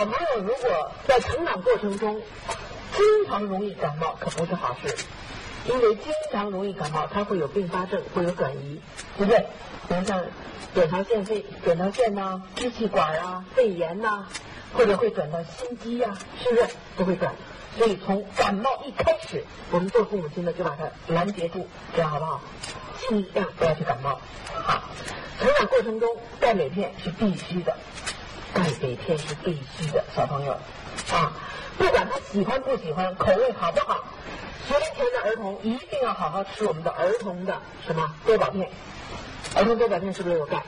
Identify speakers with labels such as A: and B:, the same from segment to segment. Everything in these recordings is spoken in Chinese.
A: 小朋友如果在成长过程中经常容易感冒，可不是好事。因为经常容易感冒，它会有并发症，会有转移，对不对？比如像扁桃腺肺、扁桃腺呐、支气管啊、肺炎呐、或者会转到心肌呀、是不是都会转？所以从感冒一开始，我们做父母亲的就把它拦截住，这样好不好？尽量不要去感冒。好，成长过程中钙镁片是必须的，钙镁片是必须的，小朋友啊，不管他喜欢不喜欢，口味好不好。学前的儿童一定要好好吃我们的儿童的什么多宝片，儿童多宝片是不是有钙？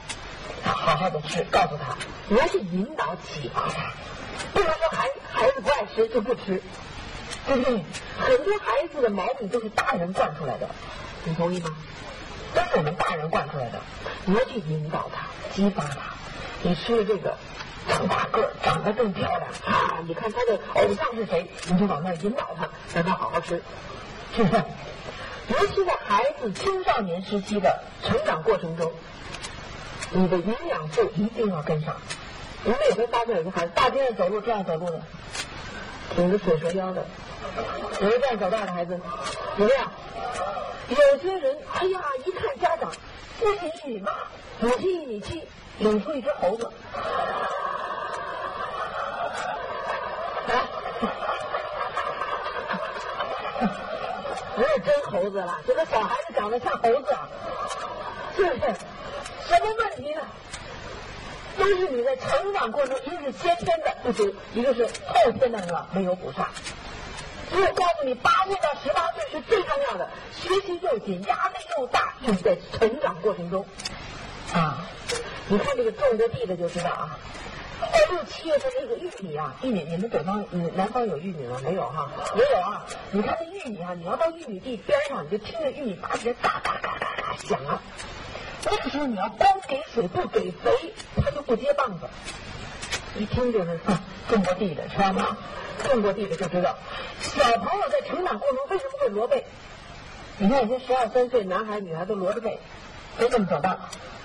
A: 好好好的吃，告诉他，你要去引导启发他，不能说孩孩子不爱吃就不吃，对不对？很多孩子的毛病都是大人惯出来的，你同意吗？都是我们大人惯出来的，你要去引导他，激发他，你吃了这个。长大个儿，长得更漂亮啊！你看他的偶像是谁，你就往那引导他，让他好好吃，是不是？尤其在孩子青少年时期的成长过程中，你的营养素一定要跟上。你们有没有发现有个孩子大街上走路这样走路的，挺着水蛇腰的，有没有这样走道的孩子？有没有？有些人，哎呀，一看家长，父亲一米八，母亲一米七，领出一只猴子。不是真猴子了，这个小孩子长得像猴子，啊，是不是？什么问题呢？都是你在成长过程，一个是先天的不足，一个是后天的什么没有补上。所以我告诉你，八岁到十八岁是最重要的，学习又紧，压力又大，就是在成长过程中啊。你看这个种过地的就知道啊。二六七月份那个玉米啊，玉米你们北方、你南方有玉米吗？没有哈，也有啊。你看那玉米啊，你要到玉米地边上，你就听着玉米拔起来嘎嘎嘎嘎嘎响啊。那个时候你要光给水不给肥，它就不接棒子。一听就是种过地的，知道吗？种过地的就知道，小朋友在成长过程为什么会驼背？你看有些十二三岁男孩女孩都驼着背，都这么走道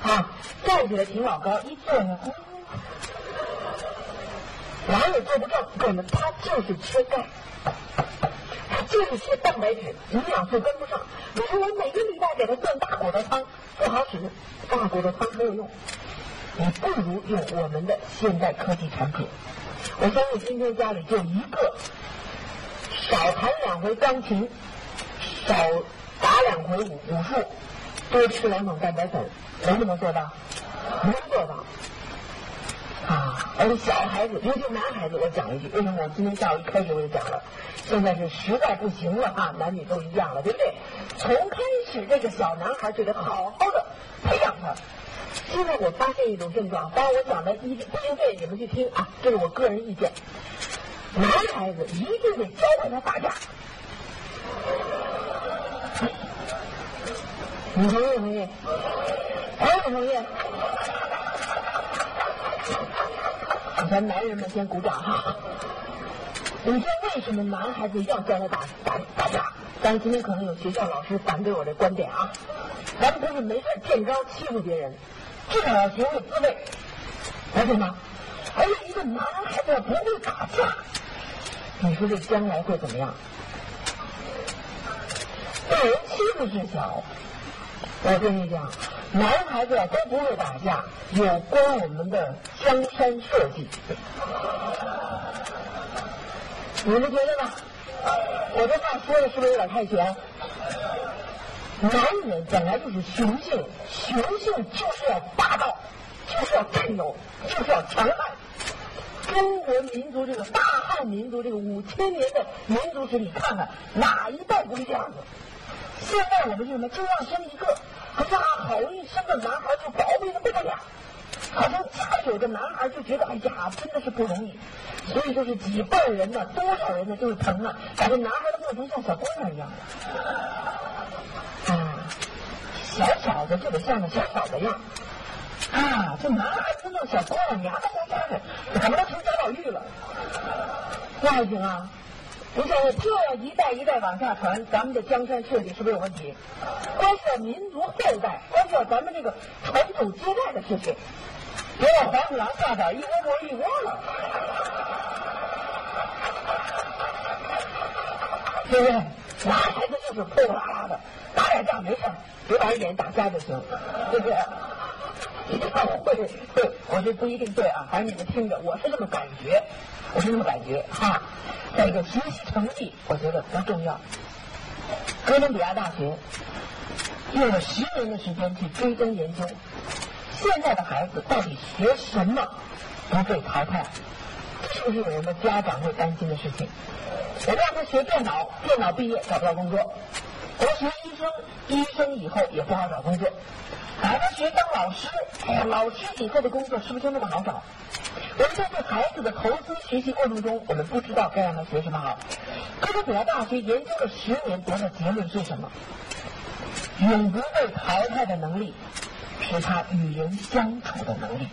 A: 啊，站起来挺老高，一坐下。哪也做不正？哥们，他就是缺钙，他就是缺蛋白质，营养素跟不上。你说我每个礼拜给他炖大骨头汤，不好使，大骨头汤没有用。你不如用我们的现代科技产品。我相信今天家里就一个，少弹两回钢琴，少打两回武武术，多吃两种蛋白粉，能不能做到？能做到。啊，而且小孩子，尤其男孩子，我讲一句，为什么我今天下午一开始我就讲了？现在是实在不行了啊，男女都一样了，对不对？从开始这个小男孩就得好好的培养他。现在我发现一种症状，当然我讲的一不一定对，你们去听啊，这是我个人意见。男孩子一定得教会他打架。你同意不同意？同意不同意？咱男人们先鼓掌哈！你说为什么男孩子要教他打打打架？但是今天可能有学校老师反对我这观点啊！咱们不是没事见招欺负别人，至少要学会自卫，了解吗？而且一个男孩子不会打架，你说这将来会怎么样？被人欺负是小，我跟你讲。男孩子都不会打架，有关我们的江山社稷。你们觉得呢？我这话说的是不是有点太悬？男人本来就是雄性，雄性就是要霸道，就是要占有，就是要强悍。中国民族这个大汉民族这个五千年的民族史，你看看哪一代不是这样子？现在我们是什么？就要生一个。可是啊，好容易生个男孩就宝贝的不得了，好像家有个男孩就觉得哎呀，真的是不容易。所以就是几辈人呢，多少人呢就是疼啊，把这男孩都弄成像小姑娘一样。啊，小小的就得像个小小的样。啊，这男孩子弄小姑娘娘家家的，怎么能成贾宝玉了？那还行啊。不是这一代一代往下传咱们的江山设计是不是有问题？关系到民族后代关系到咱们这个传统接代的事情别让黄鼠狼下崽一窝窝一窝了。对不对？男孩子就是破破拉拉的打点架没事别把脸打瞎就行对不对？你看我会会，我这不一定对啊，反正你们听着，我是这么感觉，我是这么感觉哈。再一个学习成绩，我觉得不重要。哥伦比亚大学用了十年的时间去追踪研究，现在的孩子到底学什么不被淘汰？这是不是我们家长会担心的事情？我让他学电脑，电脑毕业找不到工作；我学医生，医生以后也不好找工作。让他学当老师，老师以后的工作是不是就那么好找？我们在对孩子的投资学习过程中，我们不知道该让他学什么好。哥伦比亚大学研究了十年，得的结论是什么？永不被淘汰的能力是他与人相处的能力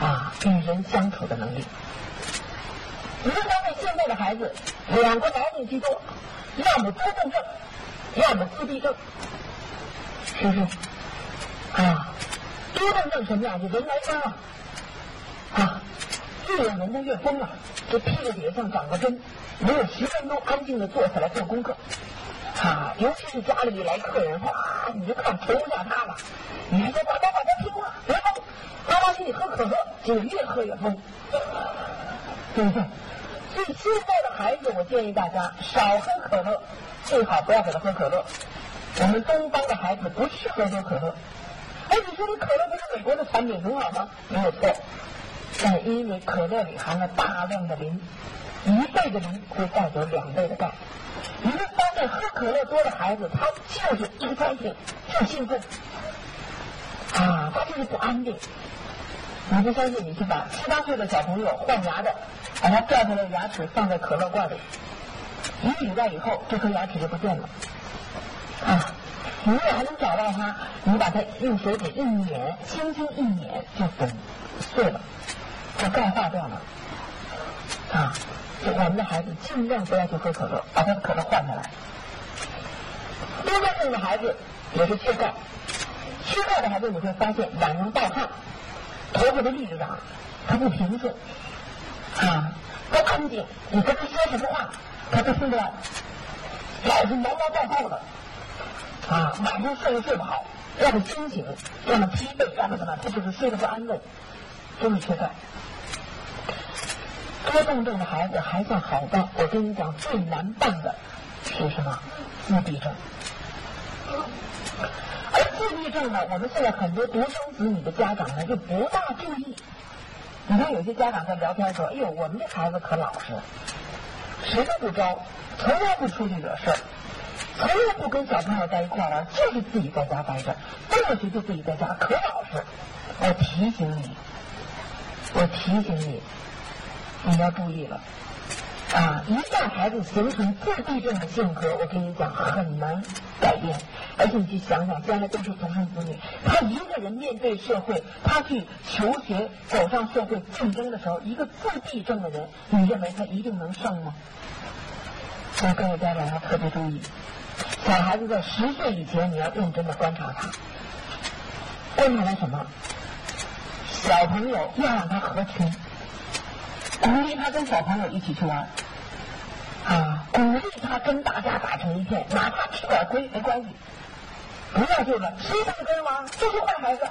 A: 啊，与人相处的能力。你会发现现在的孩子两个毛病居多，要么多动症，要么自闭症，是不是？啊，多动症什么样？就人来疯了，啊，越有人就越疯了，这屁股底下长个针，没有十分钟安静的坐下来做功课，啊，尤其是家里一来客人，哇，你就看愁下他了，你还说爸爸爸爸听话，别疯，妈妈请你喝可乐，结果越喝越疯，对不对？所以现在的孩子，我建议大家少喝可乐，最好不要给他喝可乐。我们东方的孩子不适合喝可乐。哎，你说这可乐不是美国的产品很好吗？没有错，但因为可乐里含了大量的磷，一倍的磷会带走两倍的钙。你会发现喝可乐多的孩子，他就是一开心就兴奋，啊，他就是不安定。你不相信，你去把七八岁的小朋友换牙的。把他掉下来的牙齿放在可乐罐里，一个礼拜以后，这颗牙齿就不见了。啊，你如果还能找到它，你把它用手指一捻，轻轻一捻就粉碎了，就钙化掉了。啊，我们的孩子尽量不要去喝可乐，把他的可乐换下来。多动症的孩子也是缺钙，缺钙的孩子你会发现晚上盗汗，头发的立长，他不平顺。啊，不安静，你跟他说什么话，他都听不到，老是毛毛躁躁的，啊，晚上睡也睡不好，要么清醒，要么疲惫，要么怎么，他就是睡得不安稳，就是缺钙。多动症的孩子还算好办，我跟你讲，最难办的是什么？自闭症。而自闭症呢，我们现在很多独生子女的家长呢，就不大注意。你看，有些家长在聊天说：“哎呦，我们这孩子可老实，谁都不招，从来不出去惹事儿，从来不跟小朋友在一块玩，就是自己在家待着，放学就自己在家，可老实。”我提醒你，我提醒你，你要注意了。啊，一旦孩子形成自闭症的性格，我跟你讲很难改变。而且你去想想，将来都是独生子女，他一个人面对社会，他去求学、走上社会竞争的时候，一个自闭症的人，你认为他一定能胜吗？所以各位家长要特别注意，小孩子在十岁以前，你要认真的观察他，观察他什么？小朋友要让他合群。鼓励他跟小朋友一起去玩，啊，鼓励他跟大家打成一片，哪怕吃点亏没关系，不要就是谁不跟着玩，这是坏孩子，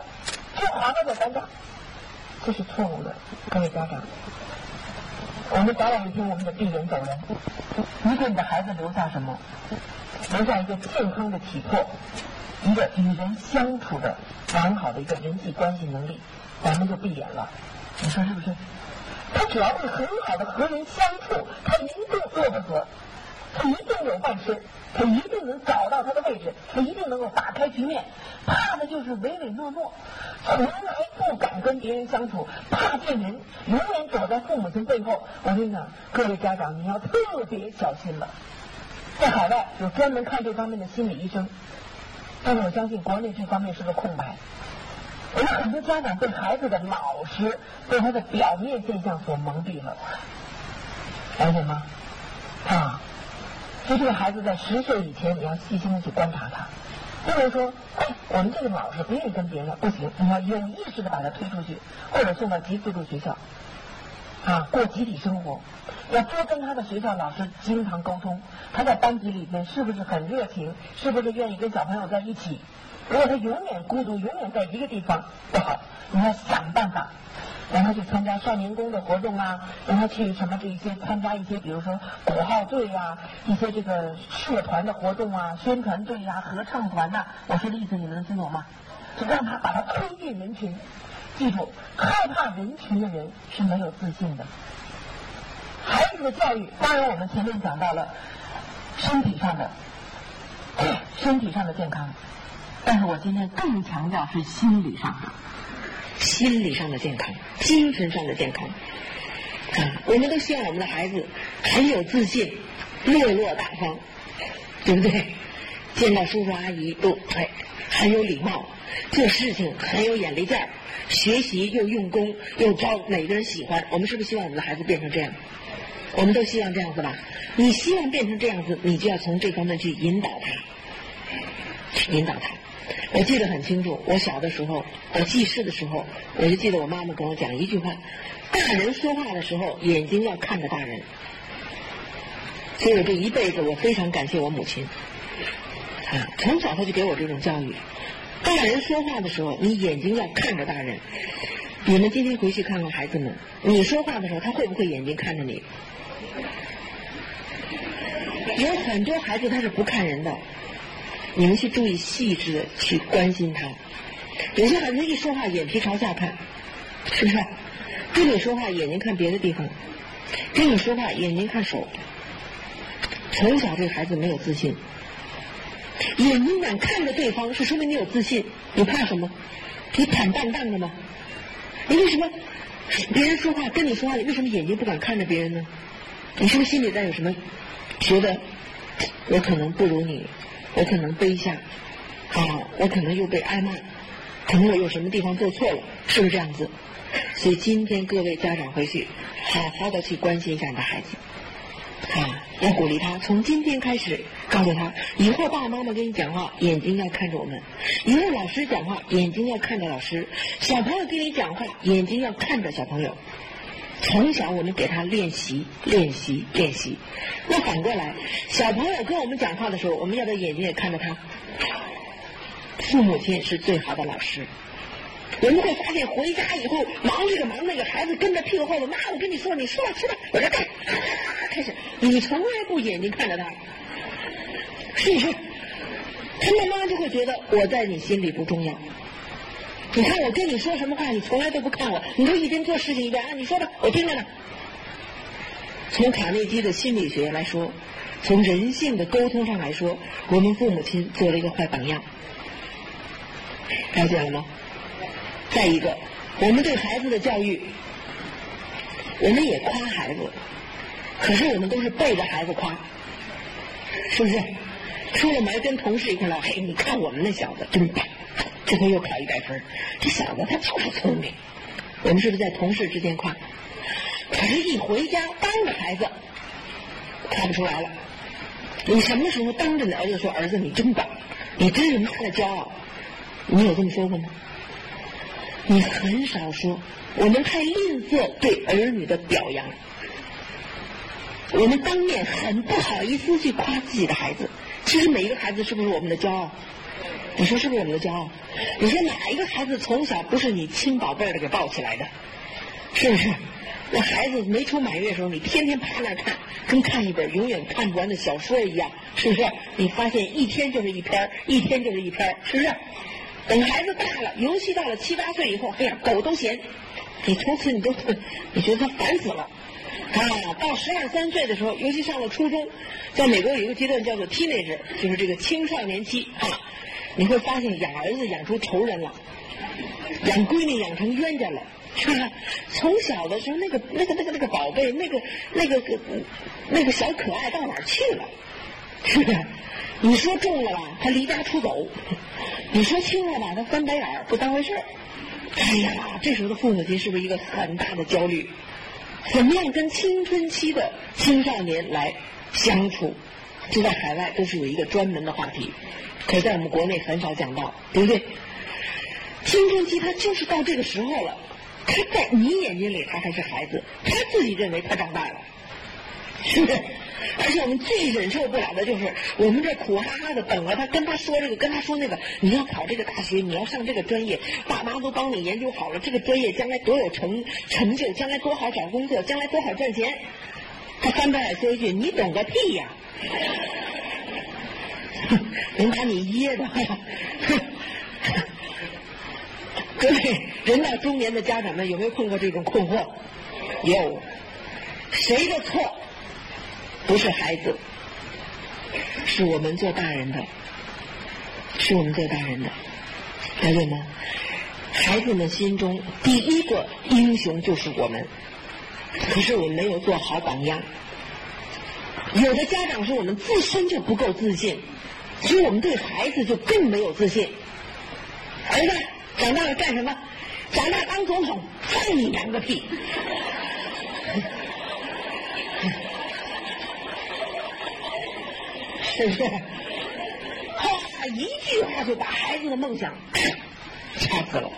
A: 这划了就尴尬，这是错误的，各位家长，我们早晚有一天我们得闭眼走人，你给你的孩子留下什么？留下一个健康的体魄，一个与人相处的良好的一个人际关系能力，咱们就闭眼了，你说是不是？他只要会很好的和人相处，他一定做不死，他一定有饭吃，他一定能找到他的位置，他一定能够打开局面。怕的就是唯唯诺诺，从来不敢跟别人相处，怕见人，永远躲在父母亲背后。我跟你讲，各位家长你要特别小心了。在海外有专门看这方面的心理医生，但是我相信国内这方面是个空白。我们很多家长被孩子的老实、被他的表面现象所蒙蔽了，了解吗？啊，所以这个孩子在十岁以前，你要细心的去观察他，不能说，哎，我们这个老师不愿意跟别人，不行，你要有意识的把他推出去，或者送到集资助学校。啊，过集体生活，要多跟他的学校老师经常沟通。他在班级里边是不是很热情？是不是愿意跟小朋友在一起？如果他永远孤独，永远在一个地方不好，你要想办法让他去参加少年宫的活动啊，让他去什么这一些参加一些，比如说鼓号队呀，一些这个社团的活动啊，宣传队呀，合唱团呐。我说的意思你能听懂吗？就让他把他推进人群。记住，害怕人群的人是没有自信的。孩子的教育，当然我们前面讲到了身体上的 身体上的健康，但是我今天更强调是心理上的，心理上的健康，精神上的健康。啊，我们都希望我们的孩子很有自信，落落大方，对不对？见到叔叔阿姨都哎很有礼貌，做事情很有眼力劲儿。学习又用功又招每个人喜欢，我们是不是希望我们的孩子变成这样？我们都希望这样子吧。你希望变成这样子，你就要从这方面去引导他，去引导他。我记得很清楚，我小的时候，我记事的时候，我就记得我妈妈跟我讲一句话：大人说话的时候，眼睛要看着大人。所以我这一辈子，我非常感谢我母亲，啊，从小她就给我这种教育。大人说话的时候，你眼睛要看着大人。你们今天回去看看孩子们，你说话的时候，他会不会眼睛看着你？有很多孩子他是不看人的，你们去注意细致的去关心他。有些孩子一说话眼皮朝下看，是不是？跟你说话眼睛看别的地方，跟你说话眼睛看手。从小这个孩子没有自信。眼睛敢看着对方，是说明你有自信。你怕什么？你坦荡荡的吗？你为什么别人说话跟你说话，你为什么眼睛不敢看着别人呢？你是不是心里在有什么觉得我可能不如你，我可能背下啊，我可能又被挨骂，可能我有什么地方做错了，是不是这样子？所以今天各位家长回去好好的去关心一下你的孩子。啊，要鼓励他，从今天开始告诉他，以后爸爸妈妈跟你讲话，眼睛要看着我们；以后老师讲话，眼睛要看着老师；小朋友跟你讲话，眼睛要看着小朋友。从小我们给他练习，练习，练习。那反过来，小朋友跟我们讲话的时候，我们要不要眼睛也看着他？父母亲是最好的老师。我们会发现，回家以后忙这个忙那个，孩子跟在屁股后头。妈，我跟你说，你说吧，吃吧，我这干。开始，你从来不眼睛看着他，是不是？他慢慢就会觉得我在你心里不重要。你看我跟你说什么话，你从来都不看我，你都一边做事情一边啊，你说吧，我听着呢。从卡内基的心理学来说，从人性的沟通上来说，我们父母亲做了一个坏榜样，了解了吗？再一个，我们对孩子的教育，我们也夸孩子，可是我们都是背着孩子夸，是不是？出了门跟同事一块聊，嘿，你看我们那小子真棒，这回又考一百分，这小子他就是聪明。我们是不是在同事之间夸？可是，一回家当着孩子，夸不出来了。你什么时候当着你儿子说，儿子你真棒，你真是妈的骄傲？你有这么说过吗？你很少说，我们太吝啬对儿女的表扬，我们当面很不好意思去夸自己的孩子。其实每一个孩子是不是我们的骄傲？你说是不是我们的骄傲？你说哪一个孩子从小不是你亲宝贝儿的给抱起来的？是不是？那孩子没出满月的时候，你天天趴那看，跟看一本永远看不完的小说一样，是不是？你发现一天就是一篇，一天就是一篇，是不是？等孩子大了，尤其到了七八岁以后，哎呀，狗都嫌你，从此你都你觉得他烦死了。啊，到十二三岁的时候，尤其上了初中，在美国有一个阶段叫做 teenage，就是这个青少年期啊，你会发现养儿子养出仇人了，养闺女养成冤家了，是吧？从小的时候那个那个那个那个宝贝，那个那个那个小可爱到哪儿去了？是不是？你说重了吧，他离家出走；你说轻了吧，他翻白眼儿，不当回事儿。哎呀，这时候的父母亲是不是一个很大的焦虑？怎么样跟青春期的青少年来相处？就在海外都是有一个专门的话题，可在我们国内很少讲到，对不对？青春期他就是到这个时候了，他在你眼睛里他还是孩子，他自己认为他长大了，是不是？而且我们最忍受不了的就是我们这苦哈哈的等着他，跟他说这个，跟他说那个，你要考这个大学，你要上这个专业，爸妈都帮你研究好了，这个专业将来多有成成就，将来多好找工作，将来多好赚钱。他翻白眼说一句：“你懂个屁呀！” 能把你噎的。各位，人到中年的家长们有没有碰过这种困惑？有。谁的错？不是孩子，是我们做大人的，是我们做大人的，了解吗？孩子们心中第一个英雄就是我们，可是我们没有做好榜样。有的家长说我们自身就不够自信，所以我们对孩子就更没有自信。儿子。长大了干什么？长大当总统，放你娘个屁！是不是？一句话就把孩子的梦想 掐死了，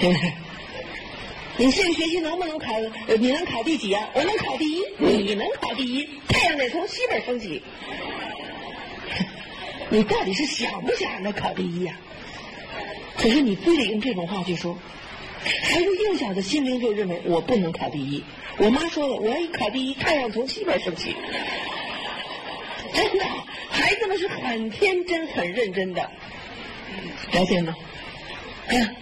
A: 对不对？你这个学习能不能考？你能考第几啊？我能考第一，你能考第一？太阳得从西边升起。你到底是想不想让他考第一呀？可是你非得用这种话去说，孩子幼小的心灵就认为我不能考第一。我妈说了，我要一考第一，太阳从西边升起。真的，孩子们是很天真、很认真的，了解吗？哎，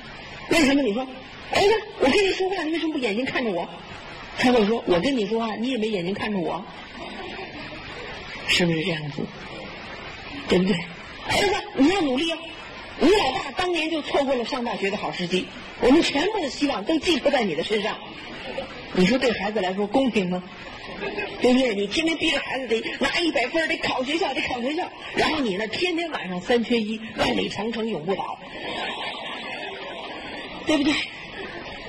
A: 为什么你说，儿子，我跟你说话，你为什么不眼睛看着我？他会说，我跟你说话，你也没眼睛看着我，是不是这样子？对不对？儿子，你要努力啊。你老爸当年就错过了上大学的好时机，我们全部的希望都寄托在你的身上。你说对孩子来说公平吗？对不对？你天天逼着孩子得拿一百分，得考学校，得考学校，然后你呢，天天晚上三缺一，万里长城永不倒，对不对？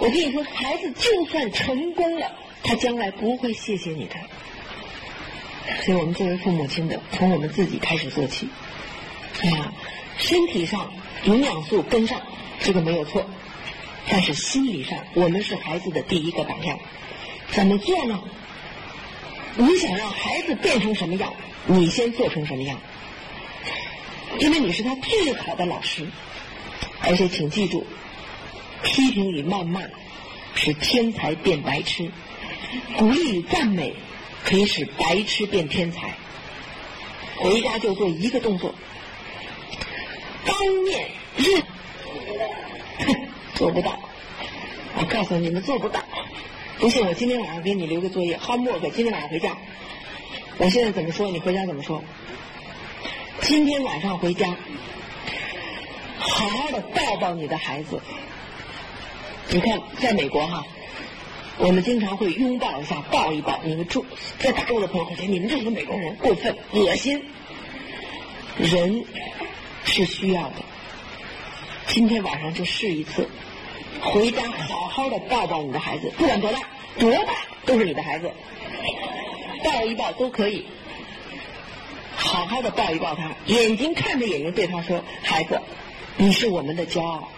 A: 我跟你说，孩子就算成功了，他将来不会谢谢你的。所以我们作为父母亲的，从我们自己开始做起，啊。身体上营养素跟上，这个没有错。但是心理上，我们是孩子的第一个榜样。怎么做呢？你想让孩子变成什么样，你先做成什么样。因为你是他最好的老师。而且请记住，批评与谩骂使天才变白痴，鼓励与赞美可以使白痴变天才。回家就做一个动作。当面认，做不到。我告诉你们做不到。不信我今天晚上给你留个作业，homework。今天晚上回家，我现在怎么说，你回家怎么说。今天晚上回家，好好的抱抱你的孩子。你看，在美国哈，我们经常会拥抱一下，抱一抱。你们住在大陆的朋友会觉得你们这是美国人，过分，恶心。人。是需要的。今天晚上就试一次，回家好好的抱抱你的孩子，不管多大，多大都是你的孩子，抱一抱都可以，好好的抱一抱他，眼睛看着眼睛对他说：“孩子，你是我们的骄傲，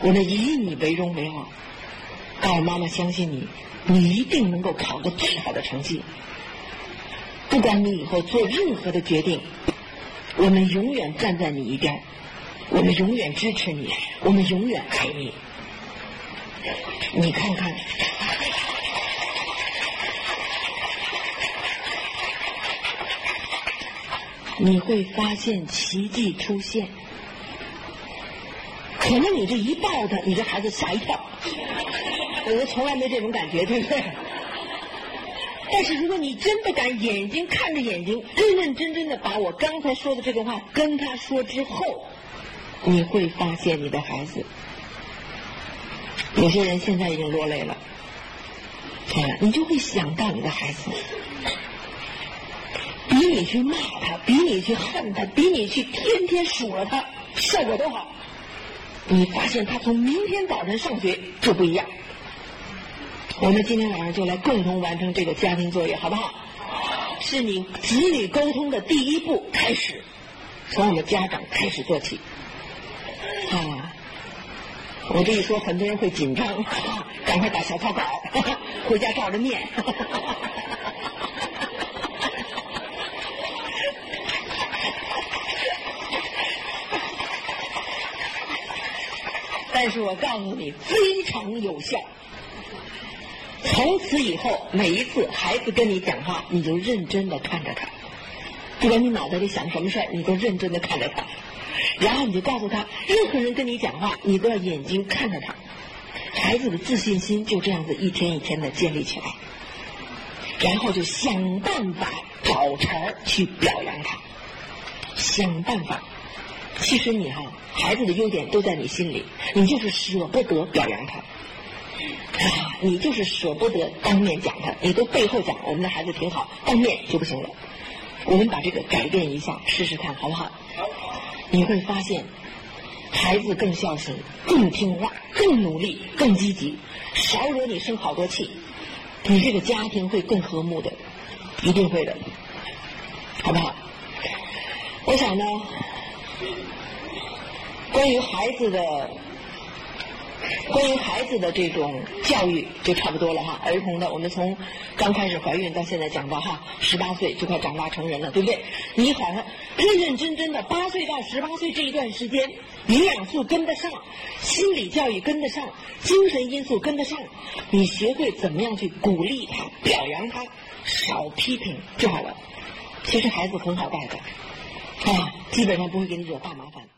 A: 我们以你为荣为傲。爸爸妈妈相信你，你一定能够考个最好的成绩。不管你以后做任何的决定。”我们永远站在你一边，我们永远支持你，我们永远爱你。你看看，你会发现奇迹出现。可能你这一抱他，你这孩子吓一跳，我就从来没这种感觉，对不对？但是如果你真的敢眼睛看着眼睛，认认真真的把我刚才说的这个话跟他说之后，你会发现你的孩子，有些人现在已经落泪了，啊，你就会想到你的孩子，比你去骂他，比你去恨他，比你去天天数落他，效果都好。你发现他从明天早晨上学就不一样。我们今天晚上就来共同完成这个家庭作业，好不好？是你子女沟通的第一步开始，从我们家长开始做起。啊，我这一说，很多人会紧张，赶快打小草稿，回家照着念。但是我告诉你，非常有效。从此以后，每一次孩子跟你讲话，你就认真的看着他，不管你脑袋里想什么事儿，你都认真的看着他。然后你就告诉他，任何人跟你讲话，你都要眼睛看着他。孩子的自信心就这样子一天一天的建立起来，然后就想办法找茬去表扬他，想办法。其实你哈，孩子的优点都在你心里，你就是舍不得表扬他，啊，你就是舍不得当面讲他，你都背后讲我们的孩子挺好，当面就不行了。我们把这个改变一下，试试看好不好？你会发现，孩子更孝顺、更听话、更努力、更积极，少惹你生好多气，你这个家庭会更和睦的，一定会的，好不好？我想呢。关于孩子的，关于孩子的这种教育就差不多了哈。儿童的，我们从刚开始怀孕到现在讲到哈，十八岁就快长大成人了，对不对？你好像认认真真的，八岁到十八岁这一段时间，营养素跟得上，心理教育跟得上，精神因素跟得上，你学会怎么样去鼓励他、表扬他，少批评就好了。其实孩子很好带的。啊，基本上不会给你惹大麻烦。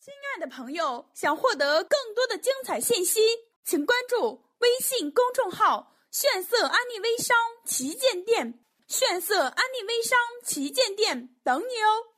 B: 亲爱的朋友，想获得更多的精彩信息，请关注微信公众号“炫色安利微商旗舰店”，炫色安利微商旗舰店等你哦。